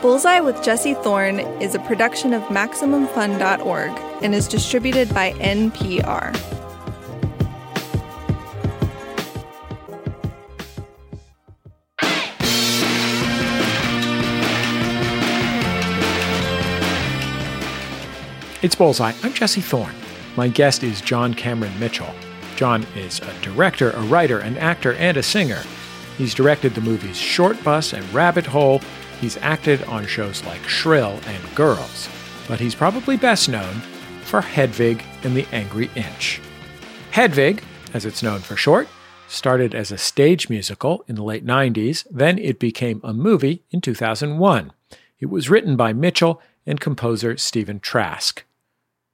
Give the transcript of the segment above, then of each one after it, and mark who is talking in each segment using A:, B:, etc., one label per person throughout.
A: Bullseye with Jesse Thorn is a production of MaximumFun.org and is distributed by NPR.
B: It's Bullseye. I'm Jesse Thorn. My guest is John Cameron Mitchell. John is a director, a writer, an actor, and a singer. He's directed the movies Shortbus and Rabbit Hole. He's acted on shows like Shrill and Girls. But he's probably best known for Hedwig and the Angry Inch. Hedwig, as it's known for short, started as a stage musical in the late 90s, then it became a movie in 2001. It was written by Mitchell and composer Stephen Trask.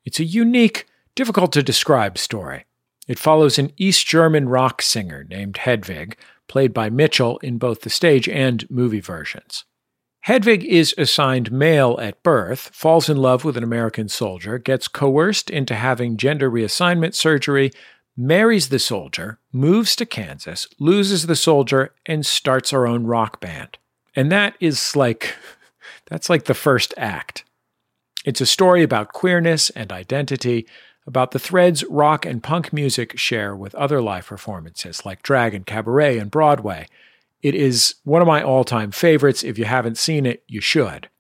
B: It's a unique, difficult to describe story. It follows an East German rock singer named Hedwig, played by Mitchell in both the stage and movie versions. Hedwig is assigned male at birth, falls in love with an American soldier, gets coerced into having gender reassignment surgery, marries the soldier, moves to Kansas, loses the soldier, and starts her own rock band. And that is like, that's like the first act. It's a story about queerness and identity, about the threads rock and punk music share with other live performances like drag and cabaret and Broadway. It is one of my all time favorites. If you haven't seen it, you should.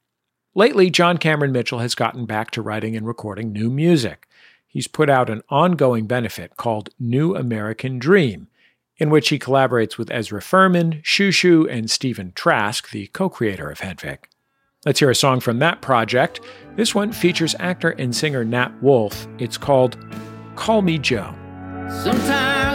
B: Lately, John Cameron Mitchell has gotten back to writing and recording new music. He's put out an ongoing benefit called New American Dream, in which he collaborates with Ezra Furman, Shushu, and Stephen Trask, the co creator of Hedwig. Let's hear a song from that project. This one features actor and singer Nat Wolff. It's called Call Me Joe.
C: Sometimes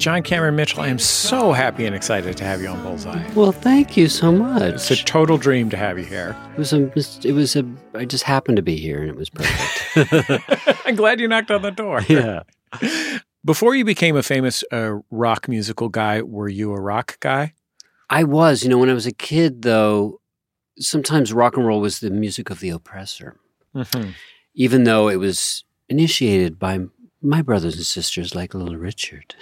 B: John Cameron Mitchell, I am so happy and excited to have you on Bullseye.
D: Well, thank you so much.
B: It's a total dream to have you here.
D: It was a. It was a. I just happened to be here, and it was perfect.
B: I'm glad you knocked on the door.
D: yeah.
B: Before you became a famous uh, rock musical guy, were you a rock guy?
D: I was. You know, when I was a kid, though, sometimes rock and roll was the music of the oppressor,
B: Mm-hmm.
D: even though it was initiated by my brothers and sisters, like Little Richard.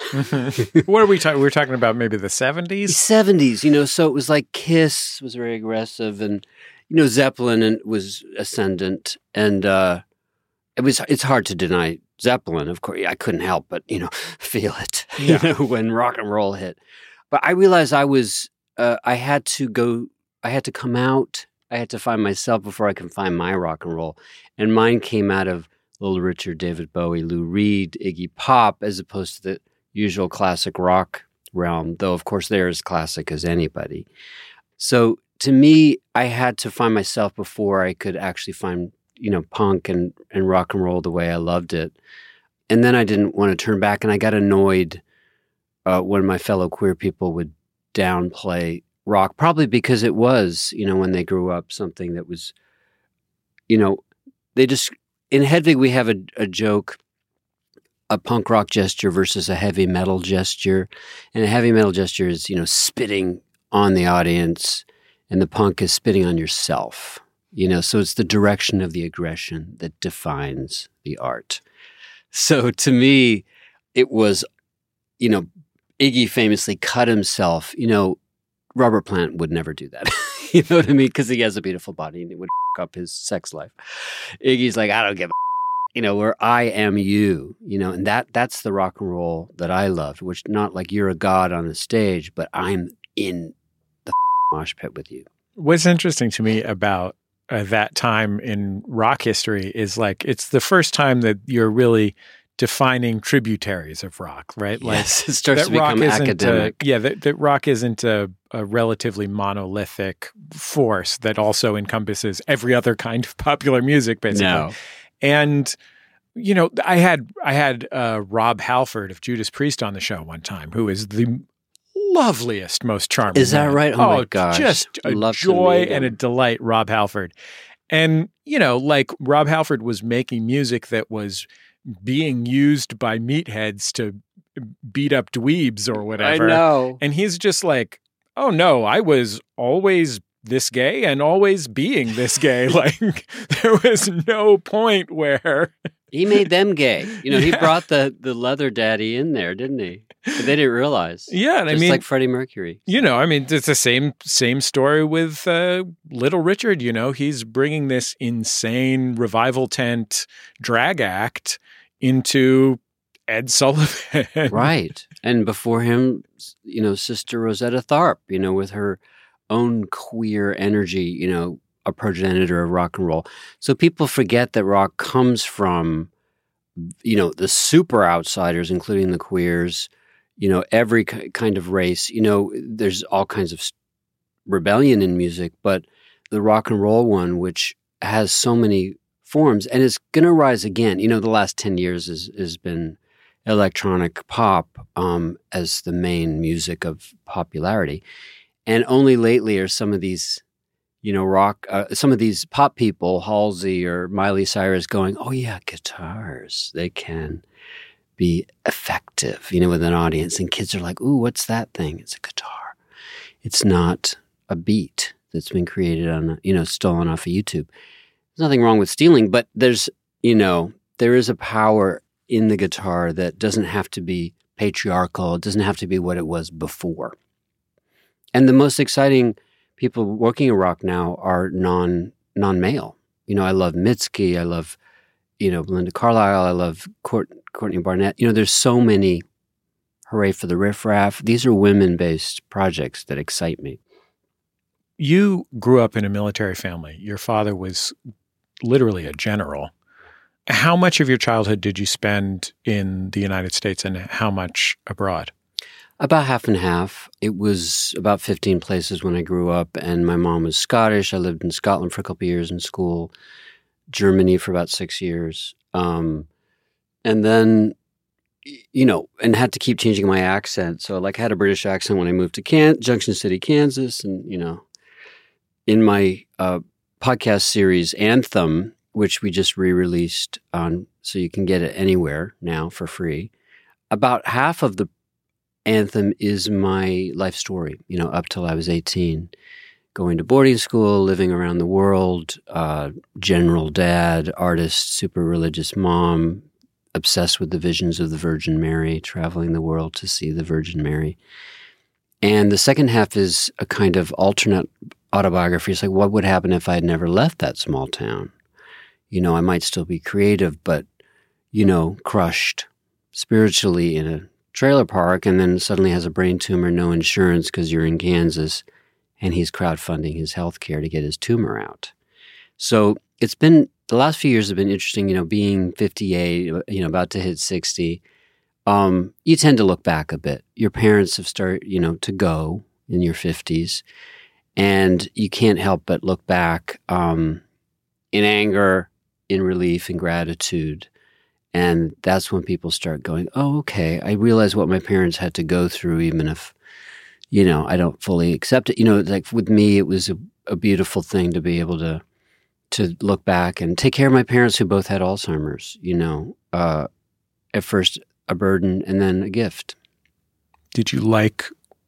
B: what are we talking? We're talking about maybe the 70s.
D: Seventies, you know, so it was like Kiss was very aggressive, and you know Zeppelin and was ascendant, and uh, it was. It's hard to deny Zeppelin. Of course, I couldn't help but you know feel it,
B: Yeah.
D: you know, when rock and roll hit. But I realized I was. Uh, I had to go. I had to come out. I had to find myself before I can find my rock and roll, and mine came out of Little Richard, David Bowie, Lou Reed, Iggy Pop, as opposed to the usual classic rock realm, though of course they're as classic as anybody. So to me, I had to find myself before I could actually find, you know, punk and, and rock and roll the way I loved it. And then I didn't want to turn back and I got annoyed uh, when my fellow queer people would downplay rock, probably because it was, you know, when they grew up, something that was, you know, they just, in Hedwig, we have a, a joke a punk rock gesture versus a heavy metal gesture. And a heavy metal gesture is, you know, spitting on the audience, and the punk is spitting on yourself. You know, so it's the direction of the aggression that defines the art. So to me, it was, you know, Iggy famously cut himself. You know, Robert Plant would never do that. you know what I mean? Because he has a beautiful body and it would up his sex life. Iggy's like, I don't give a you know, where I am you, you know, and that that's the rock and roll that I loved, which not like you're a god on a stage, but I'm in the mosh pit with you.
B: What's interesting to me about uh, that time in rock history is like it's the first time that you're really defining tributaries of rock, right? Like
D: yes, it starts to become academic.
B: A, yeah, that, that rock isn't a, a relatively monolithic force that also encompasses every other kind of popular music, basically.
D: no,
B: And you know, I had I had uh, Rob Halford of Judas Priest on the show one time, who is the loveliest, most charming.
D: Is that
B: man.
D: right? Oh my gosh.
B: just a
D: Love
B: joy and a delight, Rob Halford. And you know, like Rob Halford was making music that was being used by meatheads to beat up dweebs or whatever.
D: I know.
B: And he's just like, oh no, I was always this gay and always being this gay. like there was no point where
D: He made them gay. You know, he brought the the leather daddy in there, didn't he? But they didn't realize.
B: Yeah, and I mean
D: like Freddie Mercury.
B: you know, I mean it's the same same story with uh, Little Richard, you know, he's bringing this insane revival tent drag act into Ed Sullivan.
D: right. And before him, you know, Sister Rosetta Tharpe, you know, with her own queer energy, you know, a progenitor of rock and roll. So people forget that rock comes from, you know, the super outsiders, including the queers, you know, every kind of race. You know, there's all kinds of rebellion in music, but the rock and roll one, which has so many forms and it's going to rise again. You know, the last 10 years has, has been electronic pop um, as the main music of popularity. And only lately are some of these, you know, rock, uh, some of these pop people, Halsey or Miley Cyrus, going, oh, yeah, guitars, they can be effective, you know, with an audience. And kids are like, ooh, what's that thing? It's a guitar. It's not a beat that's been created on, you know, stolen off of YouTube. There's nothing wrong with stealing, but there's, you know, there is a power in the guitar that doesn't have to be patriarchal. It doesn't have to be what it was before. And the most exciting people working in rock now are non non male. You know, I love Mitski. I love, you know, Belinda Carlisle. I love Court, Courtney Barnett. You know, there's so many. Hooray for the riff raff. These are women based projects that excite me.
B: you grew up in a military family. Your father was literally a general. How much of your childhood did you spend in the United States and how much abroad?
D: About half and half. It was about 15 places when I grew up, and my mom was Scottish. I lived in Scotland for a couple years in school, Germany for about six years. Um, and then, you know, and had to keep changing my accent. So, like, I had a British accent when I moved to Can- Junction City, Kansas. And, you know, in my uh, podcast series, Anthem, which we just re released on, so you can get it anywhere now for free, about half of the Anthem is my life story, you know, up till I was 18. Going to boarding school, living around the world, uh, general dad, artist, super religious mom, obsessed with the visions of the Virgin Mary, traveling the world to see the Virgin Mary. And the second half is a kind of alternate autobiography. It's like, what would happen if I had never left that small town? You know, I might still be creative, but, you know, crushed spiritually in a trailer park and then suddenly has a brain tumor, no insurance because you're in Kansas, and he's crowdfunding his health care to get his tumor out. So it's been the last few years have been interesting, you know, being 58, you know, about to hit 60. Um, you tend to look back a bit. Your parents have started, you know, to go in your 50s, and you can't help but look back um, in anger, in relief, in gratitude. And that's when people start going, oh, okay, I realize what my parents had to go through, even if, you know, I don't fully accept it. You know, like with me, it was a, a beautiful thing to be able to to look back and take care of my parents who both had Alzheimer's, you know, uh, at first a burden and then a gift.
B: Did you like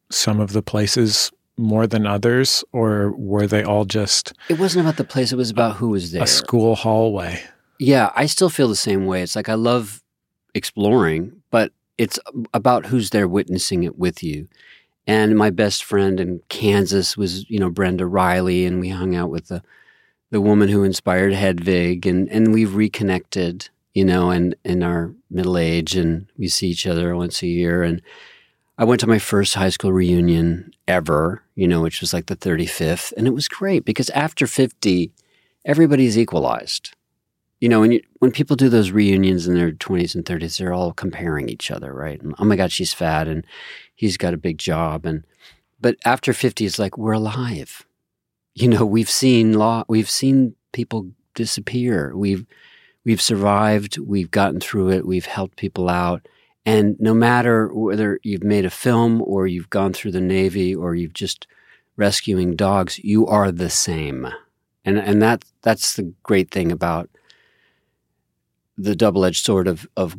B: some of the places more than others, or were they all just
D: It wasn't about the place, it was about who was there.
B: a school hallway?
D: Yeah, I still feel the same way. It's like I love exploring, but it's about who's there witnessing it with you. And my best friend in Kansas was, you know, Brenda Riley, and we hung out with the the woman who inspired Hedwig, and and we've reconnected, you know, and in our middle age, and we see each other once a year. And I went to my first high school reunion ever, you know, which was like the 35th, and it was great because after 50, everybody's equalized you know, when you, when people do those reunions in their twenties and thirties, they're all comparing each other, right? And, oh my God, she's fat, and he's got a big job, and but after fifty, it's like we're alive. You know, we've seen law, we've seen people disappear. We've we've survived, we've gotten through it, we've helped people out. And no matter whether you've made a film or you've gone through the Navy or you've just rescuing dogs, you are the same. And and that that's the great thing about the double-edged sword of of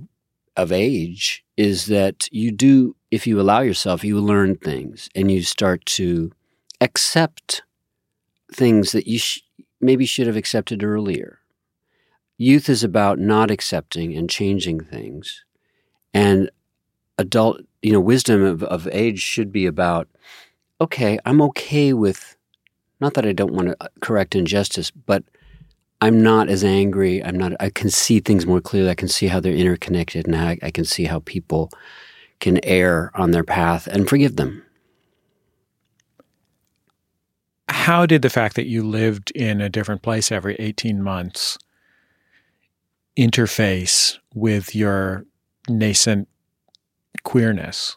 D: of age is that you do if you allow yourself, you learn things and you start to accept things that you sh- maybe should have accepted earlier. Youth is about not accepting and changing things. And adult, you know, wisdom of, of age should be about, okay, I'm okay with, not that I don't want to uh, correct injustice, but I'm not as angry. I'm not, I can see things more clearly. I can see how they're interconnected and I, I can see how people can err on their path and forgive them.
B: How did the fact that you lived in a different place every 18 months interface with your nascent queerness?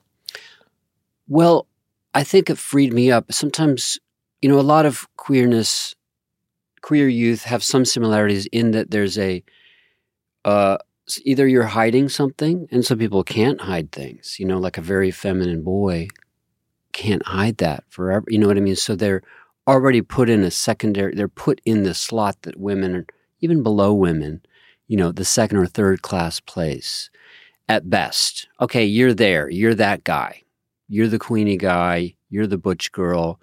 D: Well, I think it freed me up. Sometimes, you know, a lot of queerness, queer youth have some similarities in that there's a, uh, either you're hiding something, and some people can't hide things, you know, like a very feminine boy can't hide that forever. You know what I mean? So they're already put in a secondary, they're put in the slot that women, are, even below women, you know, the second or third class place at best. Okay, you're there. You're that guy. You're the Queenie guy. You're the Butch girl.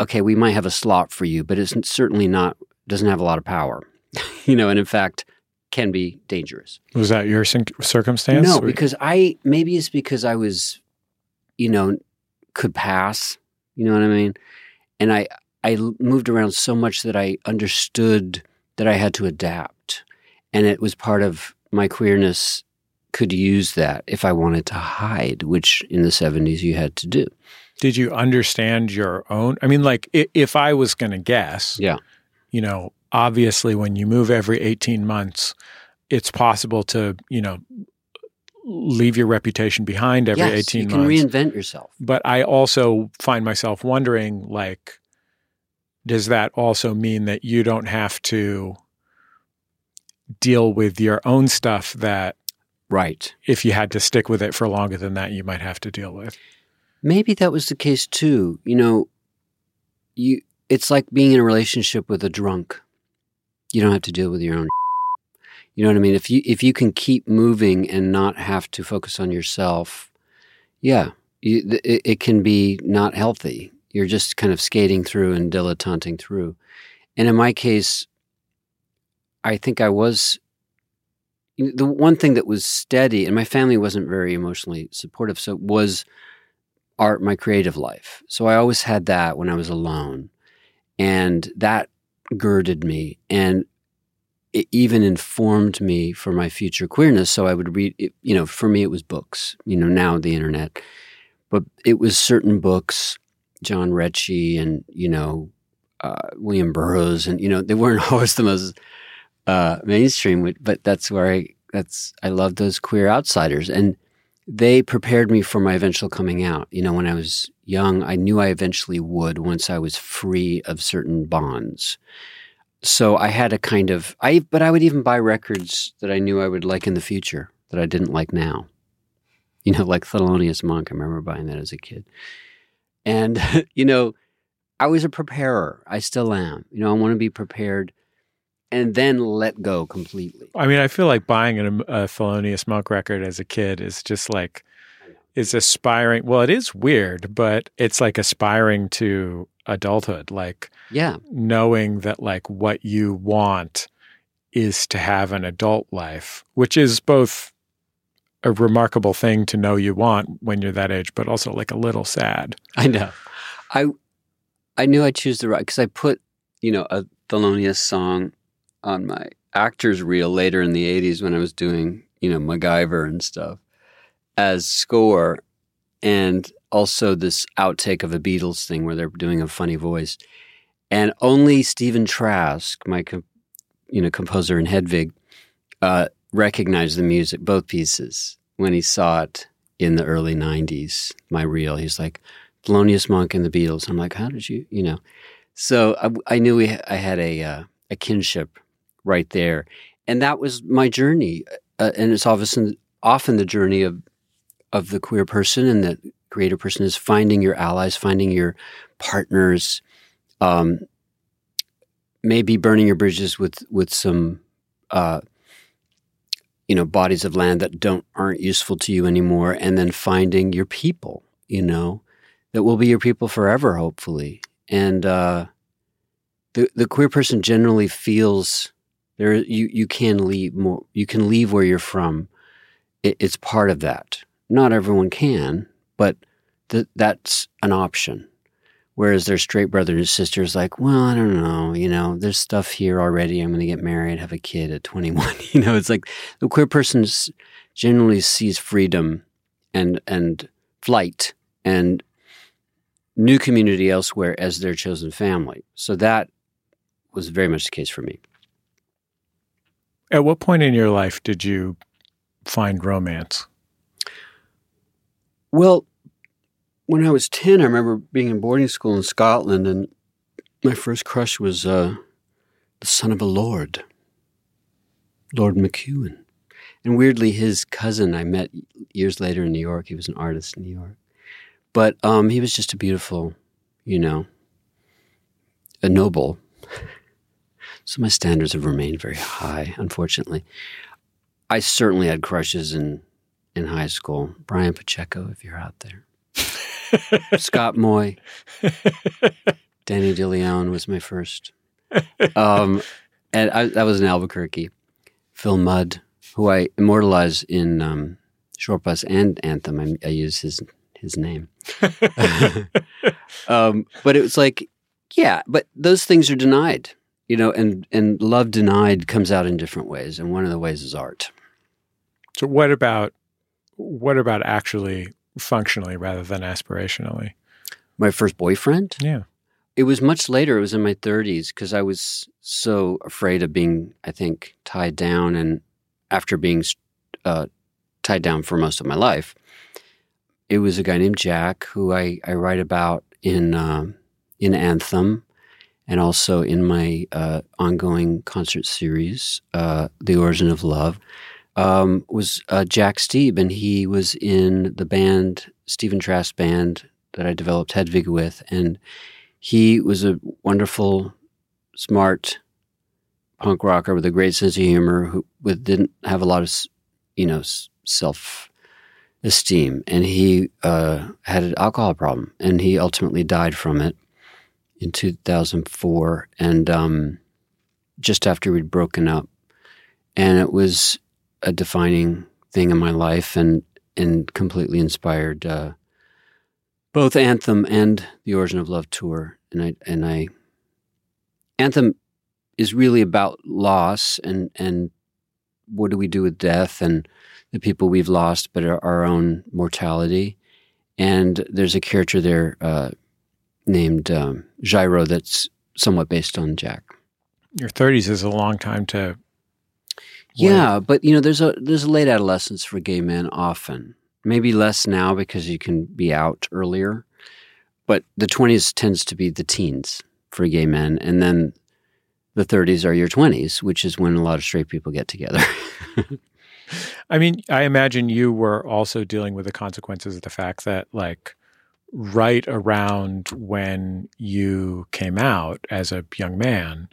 D: Okay, we might have a slot for you, but it's certainly not, doesn't have a lot of power, you know, and in fact, can be dangerous.
B: Was that your circumstance?
D: No,
B: Or-
D: because I, maybe it's because I was, you know, could pass, you know what I mean? And I, I moved around so much that I understood that I had to adapt. And it was part of my queerness could use that if I wanted to hide, which in the 70s you had to do.
B: did you understand your own? I mean, like, if I was going to guess,
D: Yeah.
B: you know, obviously when you move every 18 months, it's possible to, you know, leave your reputation behind every
D: yes,
B: 18
D: you can
B: months.
D: reinvent yourself.
B: but I also find myself wondering like does that also mean that you don't have to deal with your own stuff that
D: Right.
B: if you had to stick with it for longer than that you might have to deal with
D: Maybe that was the case too. You know, you it's like being in a relationship with a drunk. You don't have to deal with your own. You know what I mean? If you if you can keep moving and not have to focus on yourself, yeah, you, it, it can be not healthy. You're just kind of skating through and dilettanting through. And in my case, I think I was the one thing that was steady, and my family wasn't very emotionally supportive, so was art, my creative life. So I always had that when I was alone. And that girded me and it even informed me for my future queerness. So I would read, it, you know, for me, it was books, you know, now the internet, but it was certain books, John Rechy and, you know, uh, William Burroughs. And, you know, they weren't always the most uh, mainstream, but that's where I, that's, I love those queer outsiders. And, they prepared me for my eventual coming out. You know, when I was young, I knew I eventually would once I was free of certain bonds. So I had a kind of I but I would even buy records that I knew I would like in the future that I didn't like now. You know, like Thelonious Monk. I remember buying that as a kid. And you know, I was a preparer. I still am. You know, I want to be prepared and then let go completely.
B: i mean i feel like buying um, a, a thelonious monk record as a kid is just like is aspiring well it is weird but it's like aspiring to adulthood like
D: Yeah.
B: knowing that like what you want is to have an adult life, which is both a remarkable thing to know you want when you're that age, but also like a little sad.
D: I know. I I knew I'd choose the right because I put you know a Thelonious song on my actors reel later in the '80s when I was doing you know MacGyver and stuff as score, and also this outtake of a Beatles thing where they're doing a funny voice, and only Stephen Trask, my you know composer in Hedwig, uh, recognized the music both pieces when he saw it in the early '90s. My reel, he's like. Thelonious Monk and the Beatles. I'm like, how did you, you know? So I, I knew we, I had a uh, a kinship right there, and that was my journey, uh, and it's often often the journey of of the queer person and the creative person is finding your allies, finding your partners, um, maybe burning your bridges with with some uh, you know bodies of land that don't aren't useful to you anymore and then finding your people you know that will be your people forever hopefully. And uh, the the queer person generally feels there you you can leave more you can leave where you're from it, it's part of that not everyone can but th- that's an option Whereas their straight brothers and sisters, like, well, I don't know, you know, there's stuff here already. I'm going to get married, have a kid at 21. you know, it's like the queer person generally sees freedom and and flight and new community elsewhere as their chosen family. So that was very much the case for me.
B: At what point in your life did you find romance?
D: Well, when I was 10, I remember being in boarding school in Scotland, and my first crush was uh, the son of a lord, Lord McEwen. And weirdly, his cousin I met years later in New York. He was an artist in New York. But um, he was just a beautiful, you know, a noble. So my standards have remained very high, unfortunately. I certainly had crushes in, in high school. Brian Pacheco, if you're out there. Scott Moy, Danny DeLeon was my first. Um, and I, that was in Albuquerque. Phil Mudd, who I immortalize in um, Shortbus and Anthem. I, I use his his name. um, but it was like, yeah, but those things are denied, you know, and and love denied comes out in different ways, and one of the ways is art.
B: So what about what about actually functionally rather than aspirationally.
D: My first boyfriend?
B: Yeah.
D: It was much later. It was in my 30s because I was so afraid of being, I think, tied down. And after being uh, tied down for most of my life, it was a guy named Jack who I, I write about in, uh, in Anthem and also in my uh, ongoing concert series, uh, The Origin of Love um, was uh, Jack Steeb, and he was in the band Stephen Trask band that I developed Hedwig with, and he was a wonderful, smart punk rocker with a great sense of humor who with, didn't have a lot of you know self esteem, and he uh, had an alcohol problem, and he ultimately died from it in 2004, and um, just after we'd broken up, and it was a defining thing in my life and and completely inspired uh, both Anthem and the Origin of Love tour. And I and I Anthem is really about loss and and what do we do with death and the people we've lost, but our, our own mortality. And there's a character there uh, named um, Gyro that's somewhat based on Jack.
B: Your 30s is a long time to
D: yeah, but you know, there's a there's a late adolescence for gay men often. Maybe less now because you can be out earlier. But the 20s tends to be the teens for gay men and then the 30s are your 20s, which is when a lot of straight people get together.
B: I mean, I imagine you were also dealing with the consequences of the fact that like right around when you came out as a young man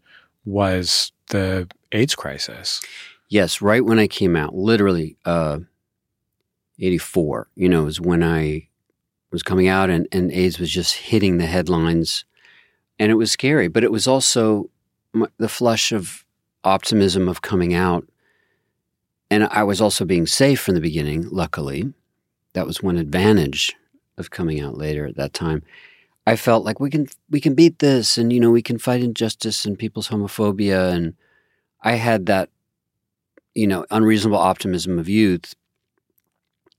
B: was the AIDS crisis.
D: Yes, right when I came out, literally uh, 84, you know, is when I was coming out and, and AIDS was just hitting the headlines. And it was scary, but it was also the flush of optimism of coming out. And I was also being safe from the beginning, luckily. That was one advantage of coming out later at that time. I felt like we can we can beat this and you know we can fight injustice and people's homophobia and I had that you know, unreasonable optimism of youth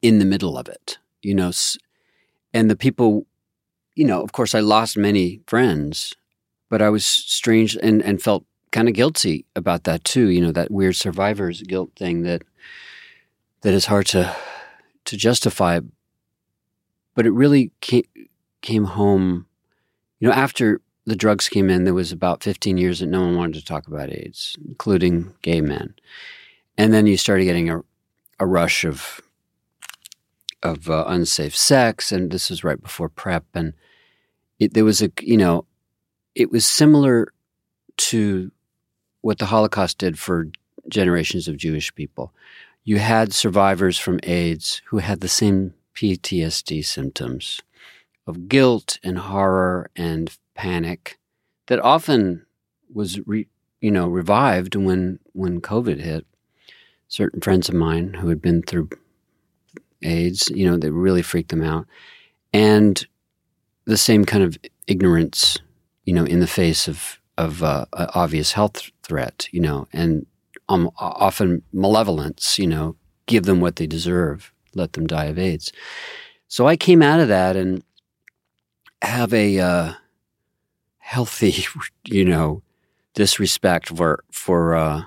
D: in the middle of it, you know, and the people, you know, of course, I lost many friends, but I was strange and, and felt kind of guilty about that too. You know, that weird survivor's guilt thing that that is hard to to justify. But it really came, home, you know, after the drugs came in, there was about 15 years that no one wanted to talk about AIDS, including gay men. And then you started getting a, a rush of of uh, unsafe sex, and this was right before PrEP, and it, there was a you know, it was similar to what the Holocaust did for generations of Jewish people. You had survivors from AIDS who had the same PTSD symptoms of guilt and horror and panic that often was re, you know revived when when COVID hit. Certain friends of mine who had been through AIDS, you know, that really freaked them out, and the same kind of ignorance, you know, in the face of of uh, obvious health threat, you know, and um, often malevolence, you know, give them what they deserve, let them die of AIDS. So I came out of that and have a uh, healthy, you know, disrespect for for uh,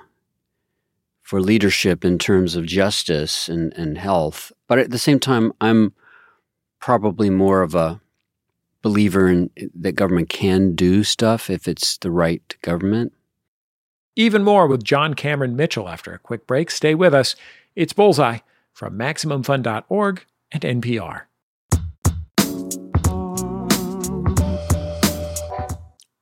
D: for leadership in terms of justice and, and health. But at the same time, I'm probably more of a believer in that government can do stuff if it's the right government.
B: Even more with John Cameron Mitchell after a quick break. Stay with us. It's Bullseye from MaximumFun.org and NPR.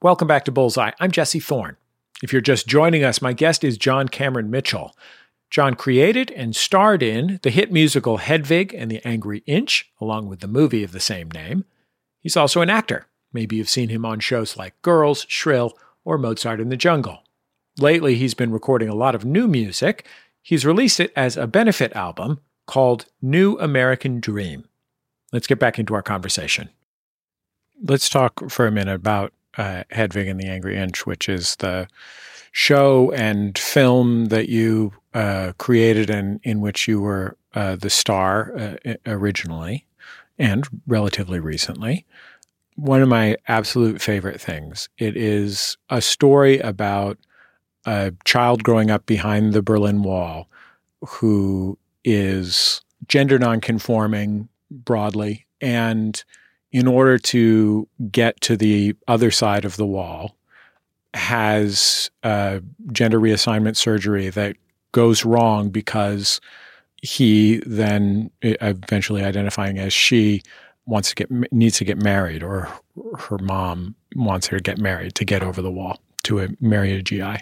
B: Welcome back to Bullseye. I'm Jesse Thorn. If you're just joining us, my guest is John Cameron Mitchell. John created and starred in the hit musical Hedwig and the Angry Inch, along with the movie of the same name. He's also an actor. Maybe you've seen him on shows like Girls, Shrill, or Mozart in the Jungle. Lately, he's been recording a lot of new music. He's released it as a benefit album called New American Dream. Let's get back into our conversation. Let's talk for a minute about uh, Hedwig and the Angry Inch, which is the show and film that you uh, created and in which you were uh, the star uh, originally and relatively recently. One of my absolute favorite things. It is a story about a child growing up behind the Berlin Wall who is gender nonconforming broadly and in order to get to the other side of the wall, has uh, gender reassignment surgery that goes wrong because he then eventually identifying as she wants to get needs to get married or her mom wants her to get married to get over the wall to a, marry a GI.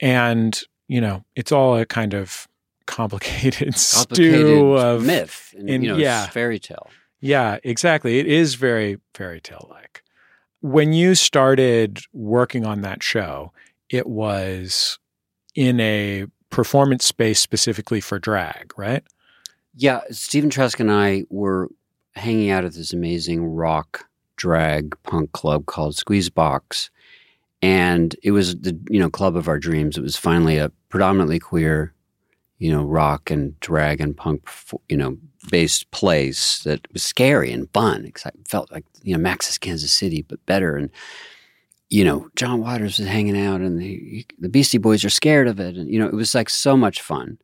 B: And you know, it's all a kind of complicated, complicated stew of
D: myth and in, you know, yeah, fairy tale.
B: Yeah, exactly. It is very fairy tale like. When you started working on that show, it was in a performance space specifically for drag, right?
D: Yeah, Stephen Trask and I were hanging out at this amazing rock drag punk club called Squeezebox. And it was the you know club of our dreams. It was finally a predominantly queer, you know, rock and drag and punk, you know, based place that was scary and fun. Because I felt like you know Max's Kansas City, but better. And you know John Waters was hanging out, and the the Beastie Boys are scared of it, and you know it was like so much fun.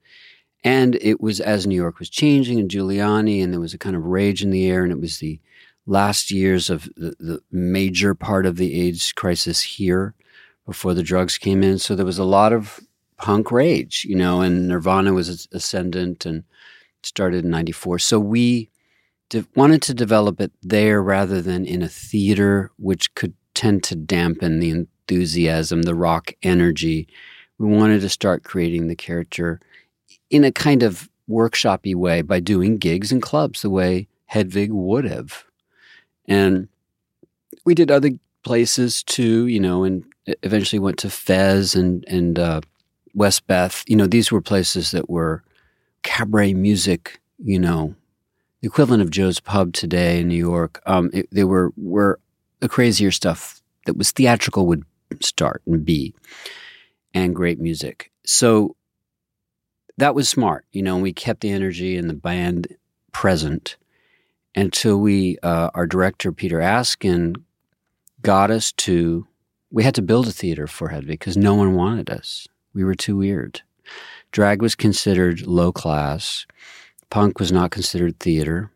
D: And it was as New York was changing, and Giuliani, and there was a kind of rage in the air, and it was the last years of the, the major part of the AIDS crisis here before the drugs came in. So there was a lot of punk rage, you know, and Nirvana was ascendant and started in 94. So we de- wanted to develop it there rather than in a theater, which could tend to dampen the enthusiasm, the rock energy. We wanted to start creating the character in a kind of workshoppy way by doing gigs and clubs the way Hedwig would have. And we did other places too, you know, and eventually went to Fez and and uh, Westbeth. You know, these were places that were cabaret music, you know, the equivalent of Joe's Pub today in New York. Um, it, they were were the crazier stuff that was theatrical would start and be, and great music. So that was smart, you know. We kept the energy and the band present until we, uh, our director Peter Askin, got us to. We had to build a theater for Hedwig because no one wanted us. We were too weird. Drag was considered low class. Punk was not considered theater.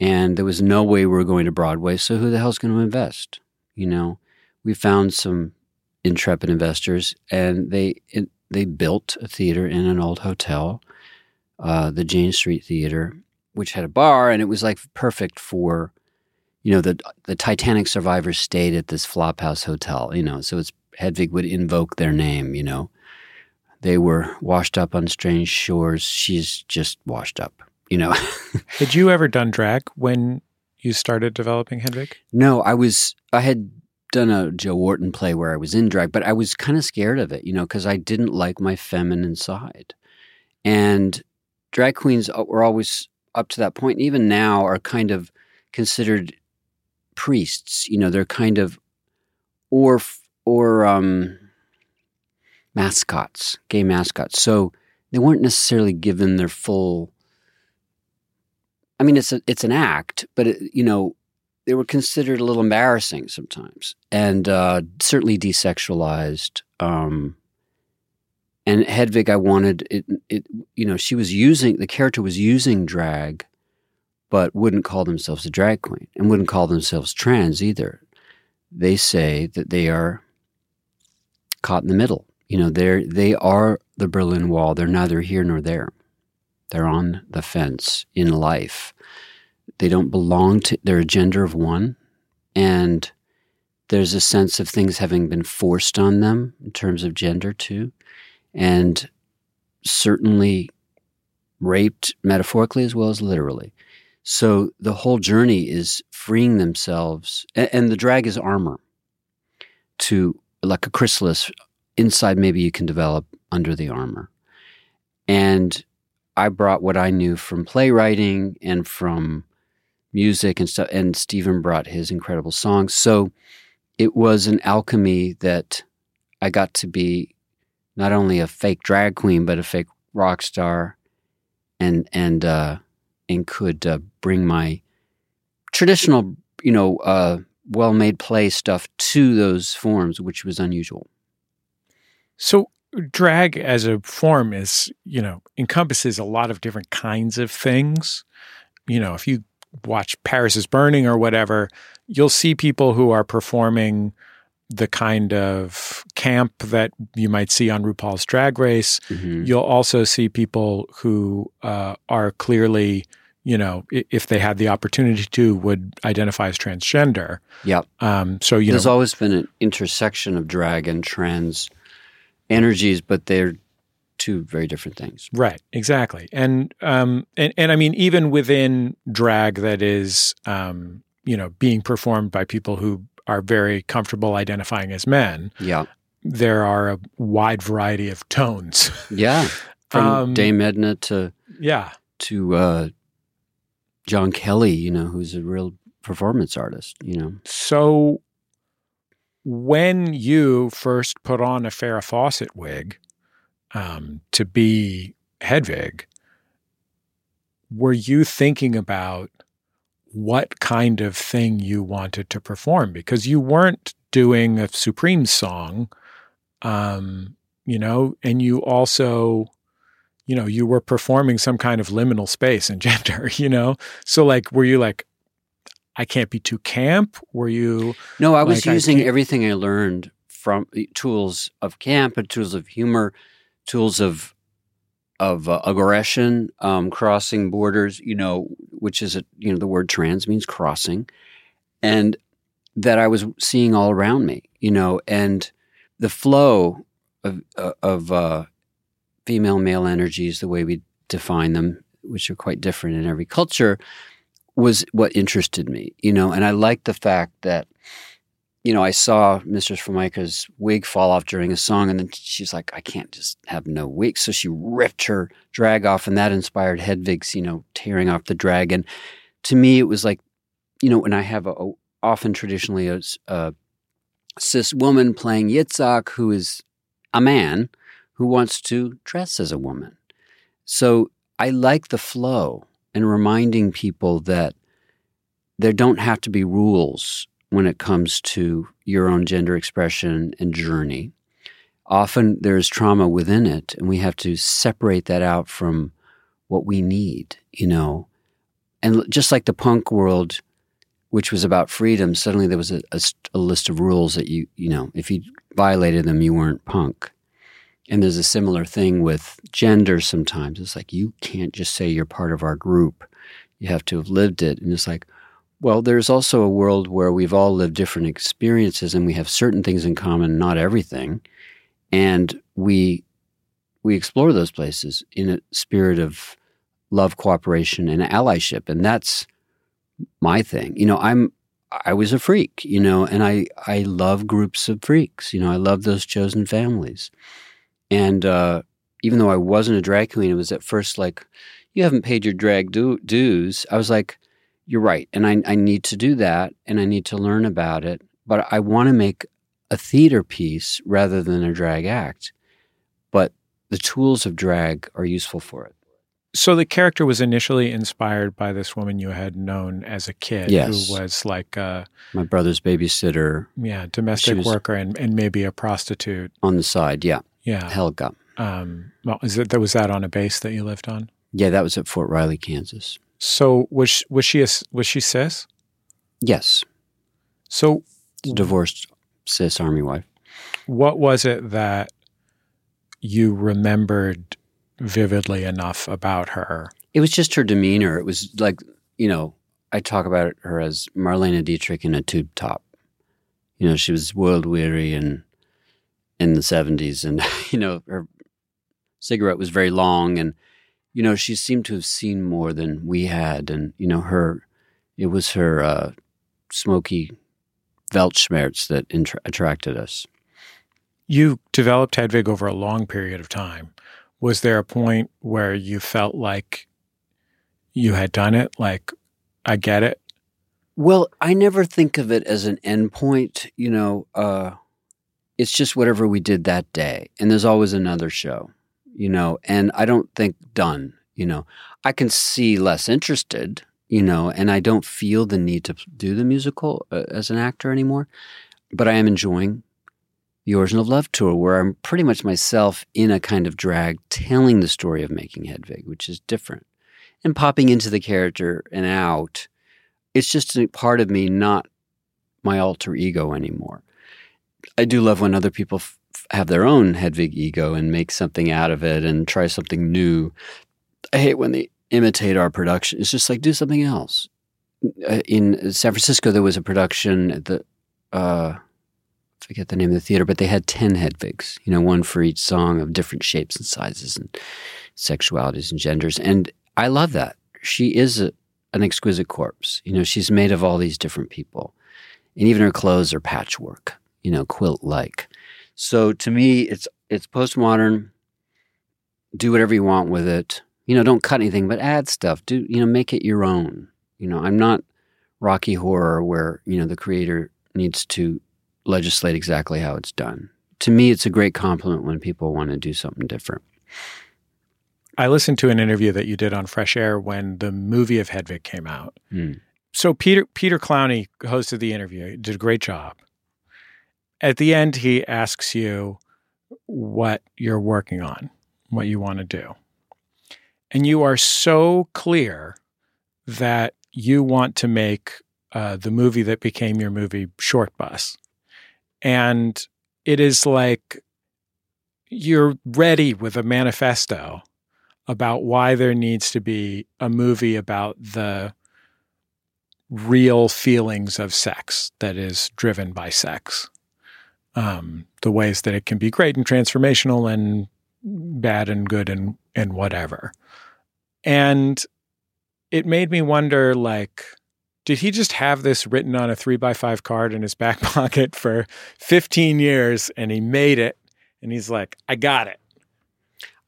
D: And there was no way we were going to Broadway, so who the hell's going to invest? You know, we found some intrepid investors, and they it, they built a theater in an old hotel, uh, the Jane Street Theater, which had a bar, and it was like perfect for, you know, the the Titanic survivors stayed at this Flophouse Hotel. You know, so it's Hedwig would invoke their name. You know, they were washed up on strange shores. She's just washed up. You know.
B: Had you ever done drag when you started developing Hedwig?
D: No, I was. I had done a Joe Orton play where I was in drag, but I was kind of scared of it, you know, because I didn't like my feminine side. And drag queens were always up to that point, even now, are kind of considered priests. You know, they're kind of or or um, mascots, gay mascots. So they weren't necessarily given their full I mean, it's a, it's an act, but it, you know, they were considered a little embarrassing sometimes, and uh, certainly desexualized. Um, and Hedwig, I wanted it, it. You know, she was using the character was using drag, but wouldn't call themselves a drag queen and wouldn't call themselves trans either. They say that they are caught in the middle. You know, they're they are the Berlin Wall. They're neither here nor there. They're on the fence in life. They don't belong to, they're a gender of one. And there's a sense of things having been forced on them in terms of gender, too. And certainly raped metaphorically as well as literally. So the whole journey is freeing themselves, and, and the drag is armor to like a chrysalis. Inside, maybe you can develop under the armor. And I brought what I knew from playwriting and from music and stuff, and Stephen brought his incredible songs. So it was an alchemy that I got to be not only a fake drag queen but a fake rock star, and and uh, and could uh, bring my traditional, you know, uh, well-made play stuff to those forms, which was unusual.
B: So drag as a form is, you know, encompasses a lot of different kinds of things. You know, if you watch Paris is Burning or whatever, you'll see people who are performing the kind of camp that you might see on RuPaul's Drag Race. Mm-hmm. You'll also see people who uh, are clearly, you know, if they had the opportunity to, would identify as transgender.
D: Yep.
B: Um, so you
D: there's
B: know,
D: always been an intersection of drag and trans energies, but they're two very different things.
B: Right, exactly. And um and, and I mean even within drag that is um, you know, being performed by people who are very comfortable identifying as men.
D: Yeah.
B: There are a wide variety of tones.
D: Yeah. From um, Dame Edna to
B: Yeah.
D: To uh John Kelly, you know, who's a real performance artist, you know.
B: So when you first put on a Farrah Fawcett wig um, to be Hedwig, were you thinking about what kind of thing you wanted to perform? Because you weren't doing a Supreme song, um, you know, and you also, you know, you were performing some kind of liminal space and gender, you know? So, like, were you like, I can't be too camp? Were you?
D: No, I was like, using I everything I learned from tools of camp and tools of humor, tools of of uh, aggression, um, crossing borders. You know, which is a you know the word trans means crossing, and that I was seeing all around me. You know, and the flow of uh, of uh, female male energies, the way we define them, which are quite different in every culture was what interested me, you know, and I liked the fact that, you know, I saw Mistress Formica's wig fall off during a song, and then she's like, I can't just have no wig. So she ripped her drag off, and that inspired Hedwig's, you know, tearing off the drag. And to me, it was like, you know, when I have a, a often traditionally a, a cis woman playing Yitzhak, who is a man who wants to dress as a woman. So I like the flow and reminding people that there don't have to be rules when it comes to your own gender expression and journey. Often there's trauma within it, and we have to separate that out from what we need, you know. And just like the punk world which was about freedom, suddenly there was a, a a list of rules that you, you know, if you violated them, you weren't punk. And there's a similar thing with gender sometimes. It's like, you can't just say you're part of our group. You have to have lived it. And it's like, well, there's also a world where we've all lived different experiences and we have certain things in common, not everything. And we we explore those places in a spirit of love, cooperation, and allyship. And that's my thing. You know, I'm I was a freak, you know, and I I love groups of freaks. You know, I love those chosen families. And uh, even though I wasn't a drag queen, it was at first like, you haven't paid your drag du- dues. I was like, you're right, and I I need to do that, and I need to learn about it. But I want to make a theater piece rather than a drag act. But the tools of drag are useful for it.
B: So the character was initially inspired by this woman you had known as a kid,
D: Yes.
B: who was like a
D: My brother's babysitter
B: yeah domestic worker and, and maybe a prostitute.
D: on the side, yeah,
B: Yeah.
D: Helga.
B: Um, well, is it that was that on a base that you lived on?
D: Yeah, that was at Fort Riley, Kansas.
B: So was she, was she a, was she cis?
D: Yes,
B: So
D: divorced cis army wife.
B: what was it that you remembered vividly enough about her?
D: It was just her demeanor. It was like, you know, I talk about her as Marlene Dietrich in a tube top. You know, she was world weary and in the 70s, and, you know, her cigarette was very long. And, you know, she seemed to have seen more than we had. And, you know, her, it was her uh, smoky Weltschmerz that intra- attracted us.
B: You developed Hedwig over a long period of time. Was there a point where you felt like you had done it? Like, I get it.
D: Well, I never think of it as an endpoint. You know, uh, it's just whatever we did that day, and there's always another show. You know, and I don't think done. You know, I can see less interested. You know, and I don't feel the need to do the musical uh, as an actor anymore. But I am enjoying the Origin of Love tour, where I'm pretty much myself in a kind of drag, telling the story of making Hedwig, which is different, and popping into the character and out it's just a part of me, not my alter ego anymore. I do love when other people f- have their own Hedwig ego and make something out of it and try something new. I hate when they imitate our production. It's just like do something else. Uh, In San Francisco, there was a production at the uh, I forget the name of the theater, but they had ten Hedwigs. You know, one for each song of different shapes and sizes and sexualities and genders. And I love that. She is a, an exquisite corpse. You know, she's made of all these different people. And even her clothes are patchwork, you know, quilt like. So to me, it's it's postmodern. Do whatever you want with it. You know, don't cut anything, but add stuff. Do you know, make it your own. You know, I'm not Rocky Horror where, you know, the creator needs to legislate exactly how it's done. To me, it's a great compliment when people want to do something different.
B: I listened to an interview that you did on Fresh Air when the movie of Hedwig came out.
D: Hmm.
B: So Peter Peter Clowney hosted the interview. He did a great job. At the end, he asks you what you're working on, what you want to do. And you are so clear that you want to make uh, the movie that became your movie, Shortbus. And it is like you're ready with a manifesto about why there needs to be a movie about the real feelings of sex that is driven by sex. Um, the ways that it can be great and transformational and bad and good and and whatever. And it made me wonder like did he just have this written on a three by five card in his back pocket for 15 years and he made it and he's like, I got it.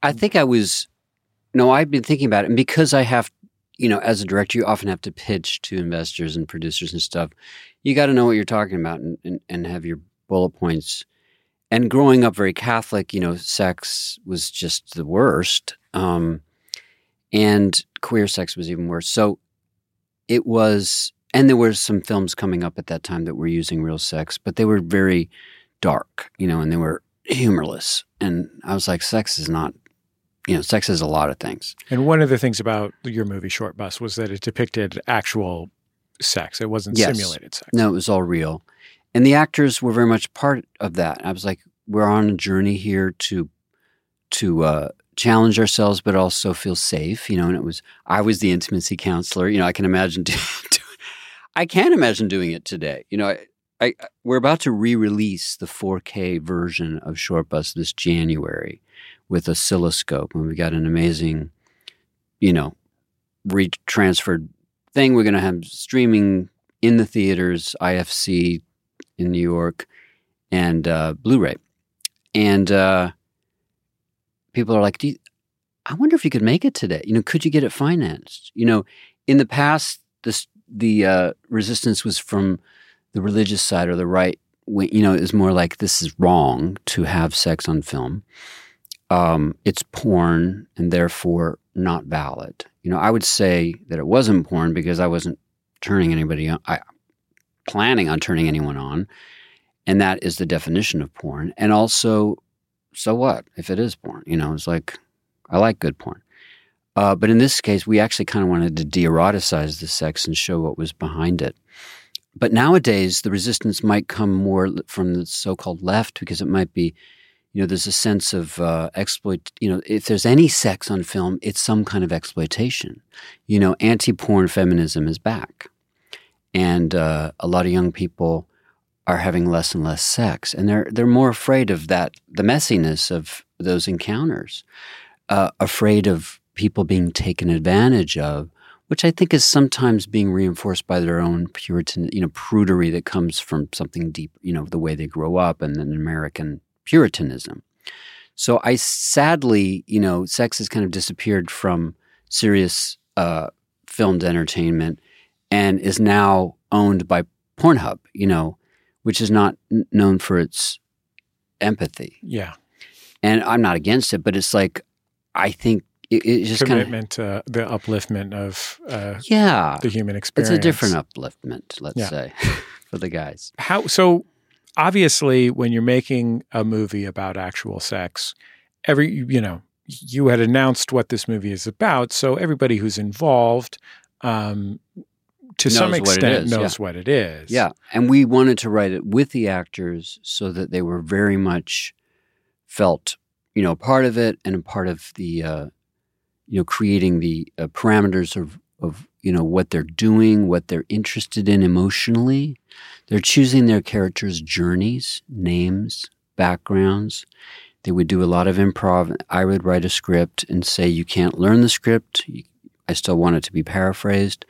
D: I think I was, no, I've been thinking about it. And because I have, you know, as a director, you often have to pitch to investors and producers and stuff. You got to know what you're talking about and, and, and have your bullet points. And growing up very Catholic, you know, sex was just the worst. Um, and queer sex was even worse. So it was, and there were some films coming up at that time that were using real sex, but they were very dark, you know, and they were humorless. And I was like, sex is not, you know, sex is a lot of things.
B: And one of the things about your movie Shortbus was that it depicted actual sex. It wasn't
D: Yes.
B: simulated sex.
D: No, it was all real. And the actors were very much part of that. I was like, we're on a journey here to to uh, challenge ourselves, but also feel safe. You know, and it was I was the intimacy counselor. You know, I can imagine. Do, do, I can't imagine doing it today. You know, I, I we're about to re-release the 4K version of Shortbus this January with Oscilloscope, and we got an amazing, you know, retransferred thing. We're going to have streaming in the theaters, IFC in New York, and uh, Blu-ray. And uh, people are like, Do you, "I wonder if you could make it today. You know, could you get it financed? You know, in the past, this the uh, resistance was from the religious side or the right. You know, it was more like this is wrong to have sex on film. Um, it's porn and therefore not valid. You know, I would say that it wasn't porn because I wasn't turning anybody on. I planning on turning anyone on, and that is the definition of porn. And also, so what if it is porn? You know, it's like I like good porn. Uh, but in this case, we actually kind of wanted to de-eroticize the sex and show what was behind it. But nowadays, the resistance might come more from the so-called left because it might be, you know, there's a sense of uh, exploit. You know, if there's any sex on film, it's some kind of exploitation. You know, anti-porn feminism is back, and uh, a lot of young people are having less and less sex, and they're they're more afraid of that, the messiness of those encounters, uh, afraid of people being taken advantage of, which I think is sometimes being reinforced by their own Puritan, you know, prudery that comes from something deep, you know, the way they grow up and then American Puritanism. So I sadly, you know, sex has kind of disappeared from serious uh, filmed entertainment and is now owned by Pornhub, you know, which is not n- known for its empathy.
B: Yeah.
D: And I'm not against it, but it's like I think it, it's just kind of
B: Commitment to the upliftment of uh,
D: yeah.
B: the human experience.
D: It's a different upliftment, let's
B: Yeah.
D: say, for the guys.
B: how so obviously when you're making a movie about actual sex every you know you had announced what this movie is about so everybody who's involved um to some
D: what
B: extent
D: is,
B: knows what it is
D: Yeah, and we wanted to write it with the actors so that they were very much felt, you know, part of it and a part of the, uh, you know, creating the uh, parameters of of you know what they're doing, what they're interested in emotionally. They're choosing their characters' journeys, names, backgrounds. They would do a lot of improv. I would write a script and say, "You can't learn the script. You- I still want it to be paraphrased."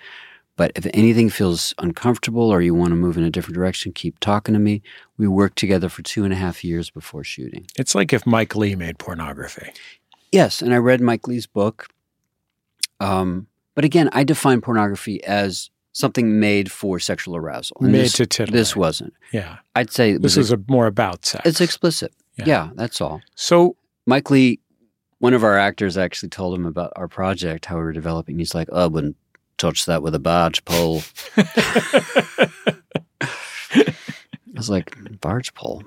D: But if anything feels uncomfortable or you want to move in a different direction, keep talking to me. We worked together for two and a half years before shooting.
B: it's like if Mike Leigh made pornography
D: Yes, and I read Mike Leigh's book. Um, but again, I define pornography as something made for sexual arousal. And
B: made
D: this,
B: to titillate
D: this wasn't.
B: yeah
D: I'd say
B: this
D: was
B: is a, more about sex
D: it's explicit.
B: Yeah.
D: Yeah. that's all.
B: so
D: Mike Leigh, one of our actors actually told him about our project, how we were developing. He's like, "Oh, I wouldn't touch that with a barge pole." I was like, "Barge pole."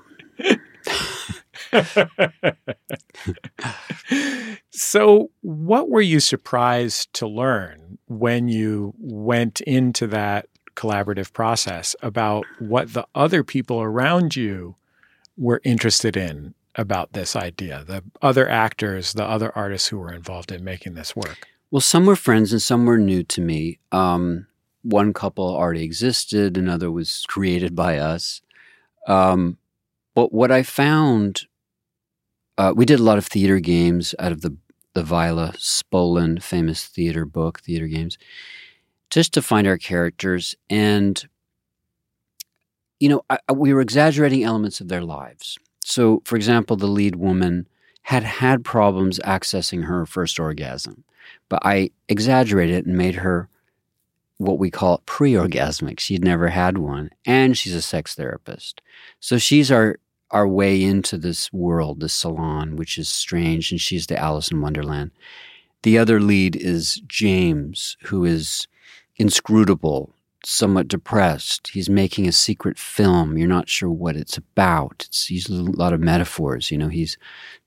B: so what were you surprised to learn when you went into that collaborative process about what the other people around you were interested in about this idea the other actors the other artists who were involved in making this work
D: Well, some were friends and some were new to me. Um, one couple already existed, another was created by us. Um, but what I found, uh, we did a lot of theater games out of the the Viola Spolin famous theater book, theater games, just to find our characters. And you know, I- we were exaggerating elements of their lives. So, for example, the lead woman had had problems accessing her first orgasm but I exaggerated it and made her what we call pre-orgasmic. She'd never had one, and she's a sex therapist. So she's our our way into this world, this salon, which is strange, and she's the Alice in Wonderland. The other lead is James, who is inscrutable, somewhat depressed. He's making a secret film. You're not sure what it's about. It's uses a lot of metaphors. You know, he's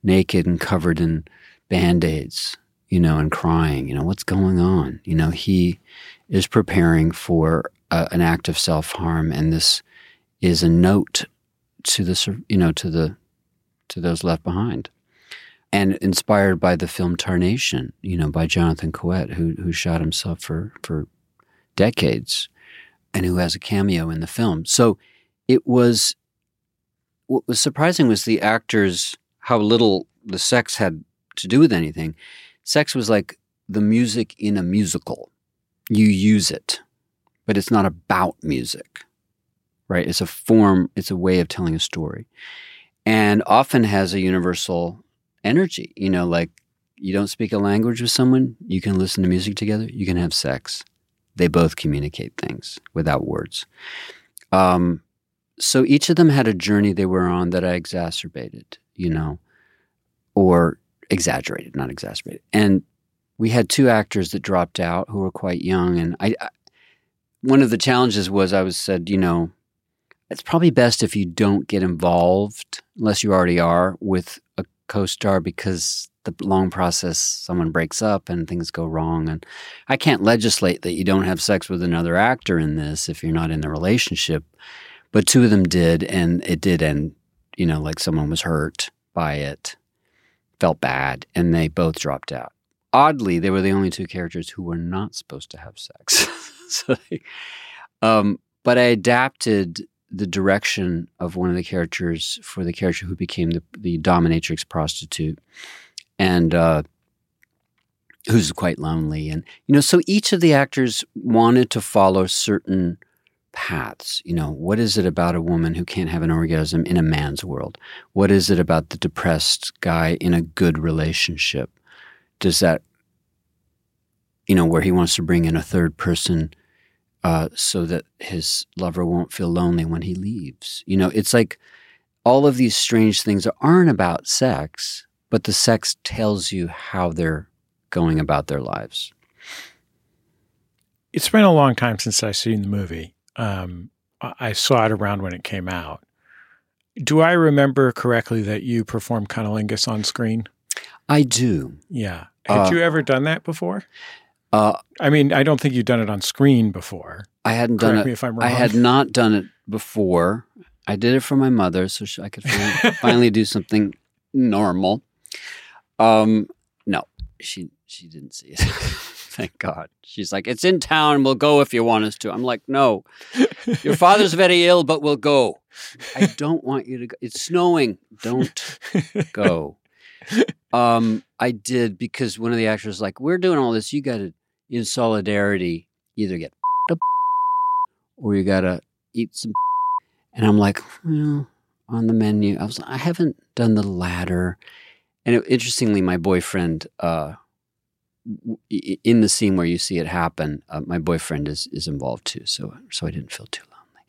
D: naked and covered in band-aids you know, and crying, you know, what's going on? You know, he is preparing for uh, an act of self harm, and this is a note to the you know to the to those left behind, and inspired by the film Tarnation, you know, by Jonathan Caouette, who who shot himself for for decades, and who has a cameo in the film. So it was what was surprising was the actors how little the sex had to do with anything. Sex was like the music in a musical. You use it, but it's not about music, right? It's a form, it's a way of telling a story, and often has a universal energy. You know, like you don't speak a language with someone, you can listen to music together, you can have sex. They both communicate things without words. Um, so each of them had a journey they were on that I exacerbated, you know, or exaggerated, not exacerbated. And we had two actors that dropped out who were quite young, and I, I one of the challenges was I was said, you know, it's probably best if you don't get involved unless you already are with a co-star because the long process someone breaks up and things go wrong and I can't legislate that you don't have sex with another actor in this if you're not in the relationship but two of them did and it did end you know like someone was hurt by it felt bad and they both dropped out. Oddly they were the only two characters who were not supposed to have sex. So they, um, but I adapted the direction of one of the characters for the character who became the, the dominatrix prostitute and uh, who's quite lonely. And you know so each of the actors wanted to follow certain paths you know what is it about a woman who can't have an orgasm in a man's world what is it about the depressed guy in a good relationship does that you know where he wants to bring in a third person uh, so that his lover won't feel lonely when he leaves you know it's like all of these strange things aren't about sex but the sex tells you how they're going about their lives.
B: It's been a long time since I've seen the movie. Um, I saw it around when it came out. Do I remember correctly that you performed cunnilingus on screen?
D: I do.
B: Yeah. Had
D: Uh,
B: you ever done that before?
D: Uh,
B: I mean, I don't think you've done it on screen before.
D: I hadn't
B: Correct
D: done it.
B: if I'm wrong.
D: I had not done it before. I did it for my mother, so she, I could finally, finally do something normal. Um, no, she she didn't see it. Thank God. She's like, it's in town. We'll go if you want us to. I'm like, no. Your father's very ill, but we'll go. I don't want you to go. It's snowing. Don't go. Um, I did because one of the actors was like, we're doing all this. You got to, in solidarity, either get up or you got to eat some. And I'm like, well, on the menu, I was, I haven't done the latter. And it, interestingly, my boyfriend, uh, in the scene where you see it happen, uh, my boyfriend is is involved too. So so I didn't feel too lonely.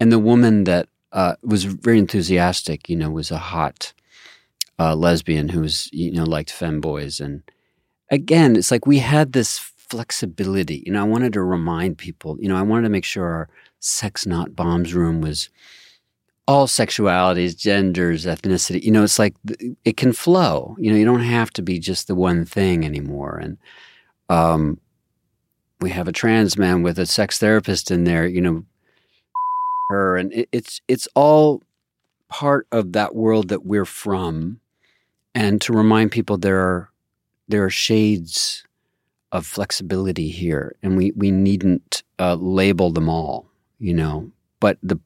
D: And the woman that uh, was very enthusiastic, you know, was a hot uh, lesbian who was you know liked femboys. And again, it's like we had this flexibility. You know, I wanted to remind people. You know, I wanted to make sure our sex not bombs room was all sexualities, genders, ethnicity. You know, it's like it can flow. You know, you don't have to be just the one thing anymore. And um, we have a trans man with a sex therapist in there. You know, her, and it, it's it's all part of that world that we're from. And to remind people there are there are shades of flexibility here, and we we needn't uh, label them all. You know, but the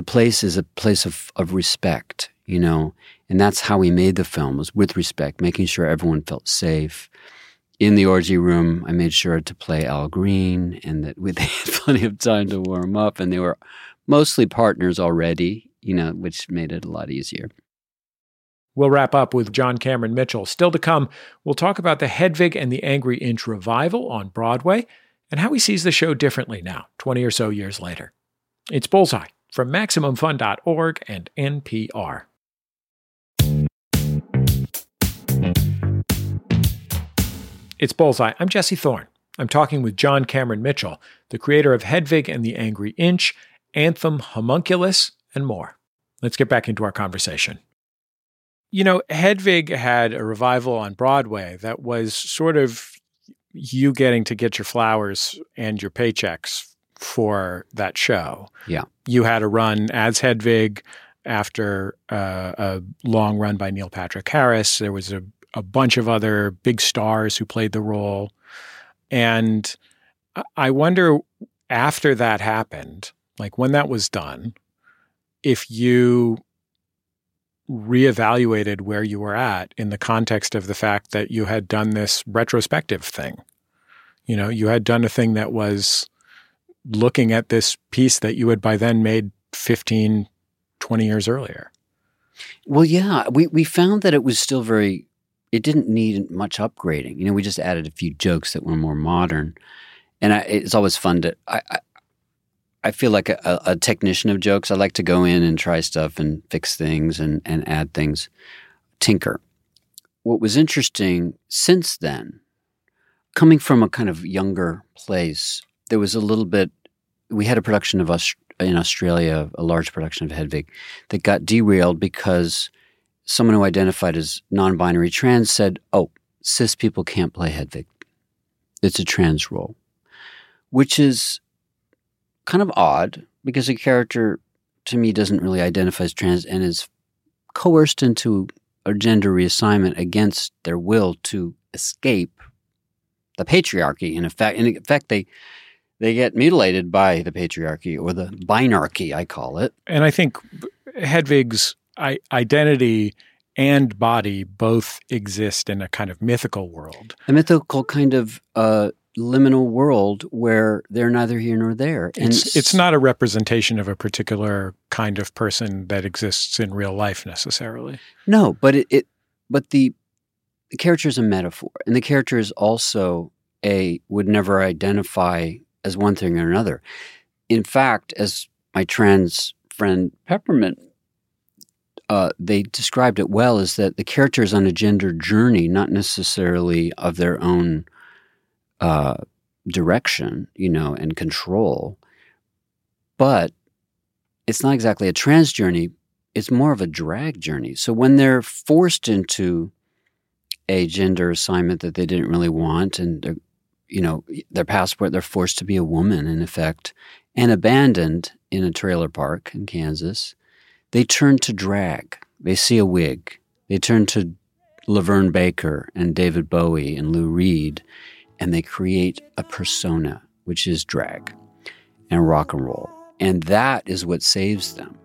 D: the place is a place of, of respect, you know, and that's how we made the film was with respect, making sure everyone felt safe. In the orgy room, I made sure to play Al Green and that we, they had plenty of time to warm up, and they were mostly partners already, you know, which made it a lot easier.
B: We'll wrap up with John Cameron Mitchell. Still to come, we'll talk about the Hedwig and the Angry Inch revival on Broadway and how he sees the show differently now, 20 or so years later. It's Bullseye from MaximumFun.org and NPR. It's Bullseye. I'm Jesse Thorn. I'm talking with John Cameron Mitchell, the creator of Hedwig and the Angry Inch, Anthem Homunculus, and more. Let's get back into our conversation. You know, Hedwig had a revival on Broadway that was sort of you getting to get your flowers and your paychecks for that show.
D: Yeah.
B: You had a run as Hedwig after uh, a long run by Neil Patrick Harris. There was a, a bunch of other big stars who played the role. And I- I wonder after that happened, like when that was done, if you reevaluated where you were at in the context of the fact that you had done this retrospective thing. You know, you had done a thing that was looking at this piece that you had by then made 15, 20 years earlier.
D: Well, yeah, we, we found that it was still very, it didn't need much upgrading. You know, we just added a few jokes that were more modern. And I, it's always fun to, I, I, I feel like a, a technician of jokes. I like to go in and try stuff and fix things and, and add things, tinker. What was interesting since then, coming from a kind of younger place, there was a little bit, we had a production of us in Australia, a large production of Hedwig, that got derailed because someone who identified as non binary trans said, Oh, cis people can't play Hedwig. It's a trans role, which is kind of odd because a character to me doesn't really identify as trans and is coerced into a gender reassignment against their will to escape the patriarchy. In effect, in effect, they they get mutilated by the patriarchy or the binarchy, I call it.
B: And I think Hedwig's I- identity and body both exist in a kind of mythical world.
D: A mythical kind of uh, liminal world where they're neither here nor there. And
B: It's, it's not a representation of a particular kind of person that exists in real life necessarily.
D: No, but it, it but the, the character is a metaphor, and the character is also a would never identify as one thing or another. In fact, as my trans friend Peppermint, uh, they described it well, is that the character is on a gender journey, not necessarily of their own uh, direction, you know, and control, but it's not exactly a trans journey it's more of a drag journey. So when they're forced into a gender assignment that they didn't really want, and you know their passport, they're forced to be a woman in effect, and abandoned in a trailer park in Kansas, they turn to drag. They see a wig. They turn to LaVern Baker and David Bowie and Lou Reed, and they create a persona, which is drag and rock and roll, and that is what saves them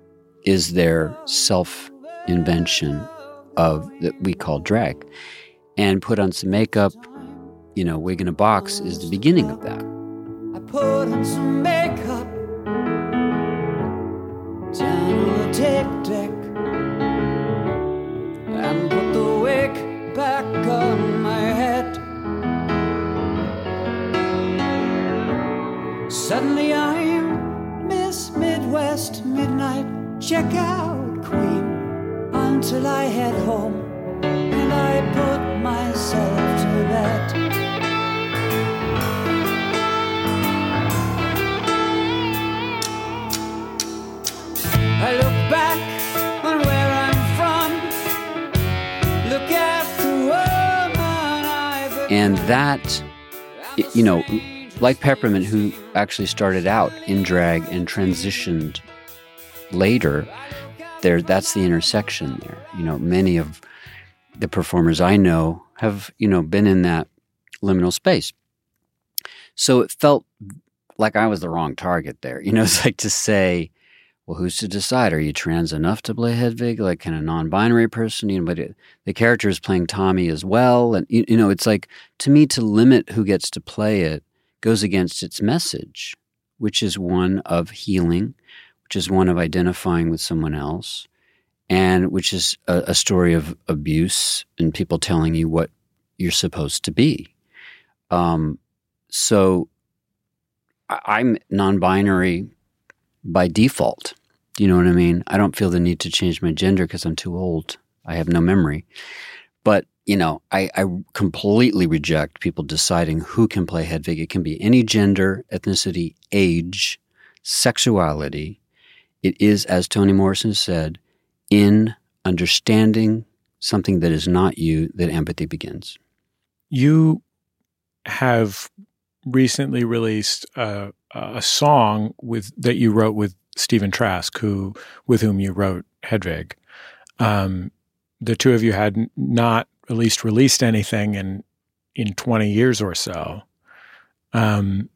D: is their self invention of that we call drag. And put on some makeup, you know, wig in a box is the beginning of that. You know, like Peppermint, who actually started out in drag and transitioned later, there that's the intersection there. You know, many of the performers I know have, you know, been in that liminal space. So it felt like I was the wrong target there. You know, it's like to say, well, who's to decide? Are you trans enough to play Hedwig? Like, can a non-binary person? You know, but it, the character is playing Tommy as well, and you, you know, it's like to me to limit who gets to play it goes against its message, which is one of healing, which is one of identifying with someone else, and which is a, a story of abuse and people telling you what you're supposed to be. Um, so I'm non-binary by default. You know what I mean? I don't feel the need to change my gender because I'm too old. I have no memory. But, you know, I, I completely reject people deciding who can play Hedwig. It can be any gender, ethnicity, age, sexuality. It is, as Toni Morrison said, in understanding something that is not you that empathy begins.
B: You have recently released a, a song with that you wrote with Stephen Trask, who with whom you wrote Hedwig. Um, the two of you had not at least released anything in in 20 years or so. Um,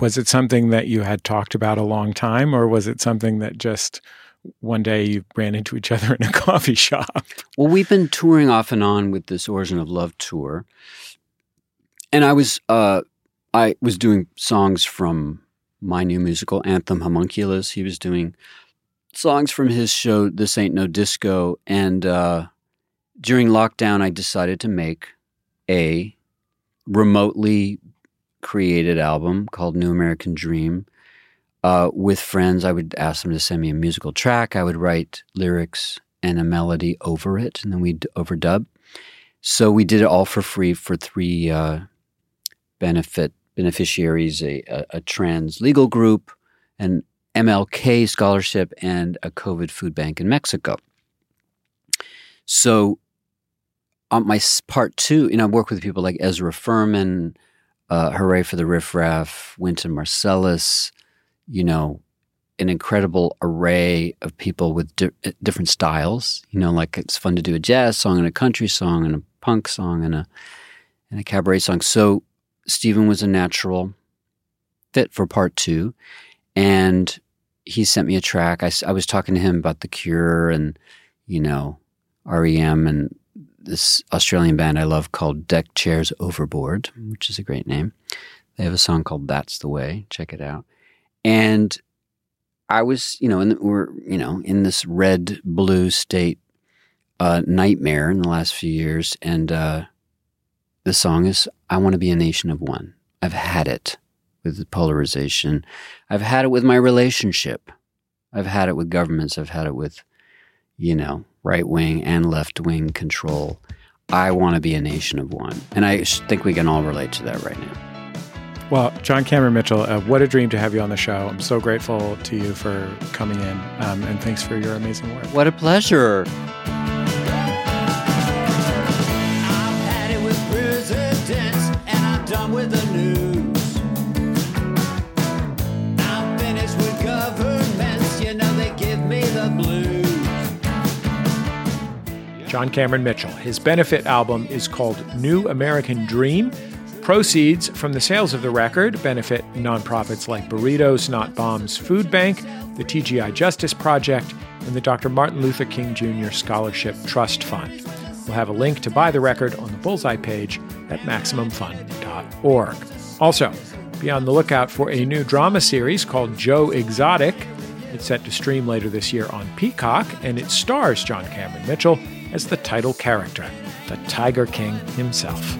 B: was it something that you had talked about a long time, or was it something that just one day you ran into each other in a coffee shop?
D: Well, we've been touring off and on with this Origin of Love tour, and I was uh, I was doing songs from my new musical Anthem Homunculus. He was doing songs from his show This Ain't No Disco, and uh, during lockdown, I decided to make a remotely created album called New American Dream. Uh, with friends, I would ask them to send me a musical track. I would write lyrics and a melody over it, and then we'd overdub. So we did it all for free for three uh, benefit beneficiaries: a, a, a trans legal group, an MLK scholarship, and a COVID food bank in Mexico. So on my part two, you know, I work with people like Ezra Furman, uh, Hurray for the Riff Raff, Wynton Marsalis, you know, an incredible array of people with di- uh, different styles. You know, like it's fun to do a jazz song and a country song and a punk song and a and a cabaret song. So Stephen was a natural fit for part two, and he sent me a track. I, I was talking to him about The Cure and you know REM and this Australian band I love called Deckchairs Overboard, which is a great name. They have a song called That's the Way. Check it out. And I was, you know, in the, we're, you know, in this red blue state uh, nightmare in the last few years. And uh, the song is I Want to Be a Nation of One. I've had it with polarization. I've had it with my relationship. I've had it with governments. I've had it with, you know, right wing and left wing control. I want to be a nation of one. And I think we can all relate to that right now.
B: Well, John Cameron Mitchell, uh, what a dream to have you on the show. I'm so grateful to you for coming in, um, and thanks for your amazing work.
D: What a pleasure.
B: John Cameron Mitchell. His benefit album is called New American Dream. Proceeds from the sales of the record benefit nonprofits like Burritos Not Bombs Food Bank, the TGI Justice Project, and the Dr. Martin Luther King Jr. Scholarship Trust Fund. We'll have a link to buy the record on the Bullseye page at MaximumFun.org. Also, be on the lookout for a new drama series called Joe Exotic. It's set to stream later this year on Peacock, and it stars John Cameron Mitchell as the title character, the Tiger King himself.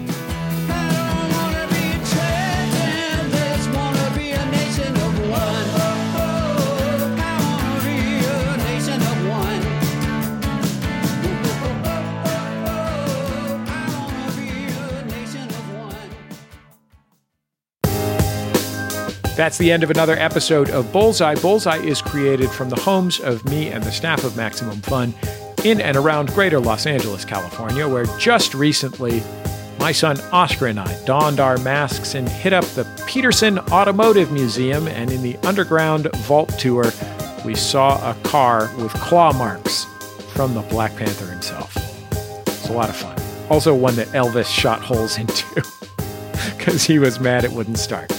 B: That's the end of another episode of Bullseye. Bullseye is created from the homes of me and the staff of Maximum Fun in and around greater Los Angeles, California, where just recently my son Oscar and I donned our masks and hit up the Petersen Automotive Museum. And in the underground vault tour, we saw a car with claw marks from the Black Panther himself. It's a lot of fun. Also, one that Elvis shot holes into because he was mad it wouldn't start.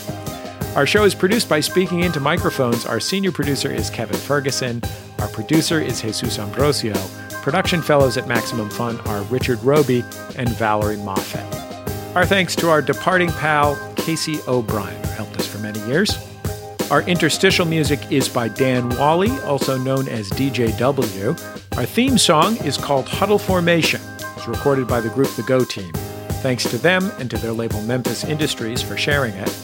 B: Our show is produced by Speaking Into Microphones. Our senior producer is Kevin Ferguson. Our producer is Jesus Ambrosio. Production fellows at Maximum Fun are Richard Roby and Valerie Moffett. Our thanks to our departing pal, Casey O'Brien, who helped us for many years. Our interstitial music is by Dan Wally, also known as DJW. Our theme song is called Huddle Formation. It's recorded by the group The Go Team. Thanks to them and to their label Memphis Industries for sharing it.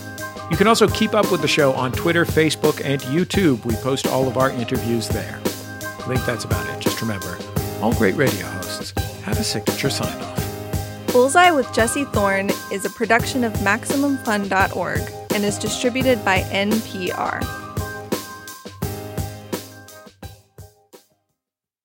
B: You can also keep up with the show on Twitter, Facebook, and YouTube. We post all of our interviews there. I think that's about it. Just remember, all great radio hosts have a signature sign off.
A: Bullseye with Jesse Thorn is a production of MaximumFun.org and is distributed by NPR.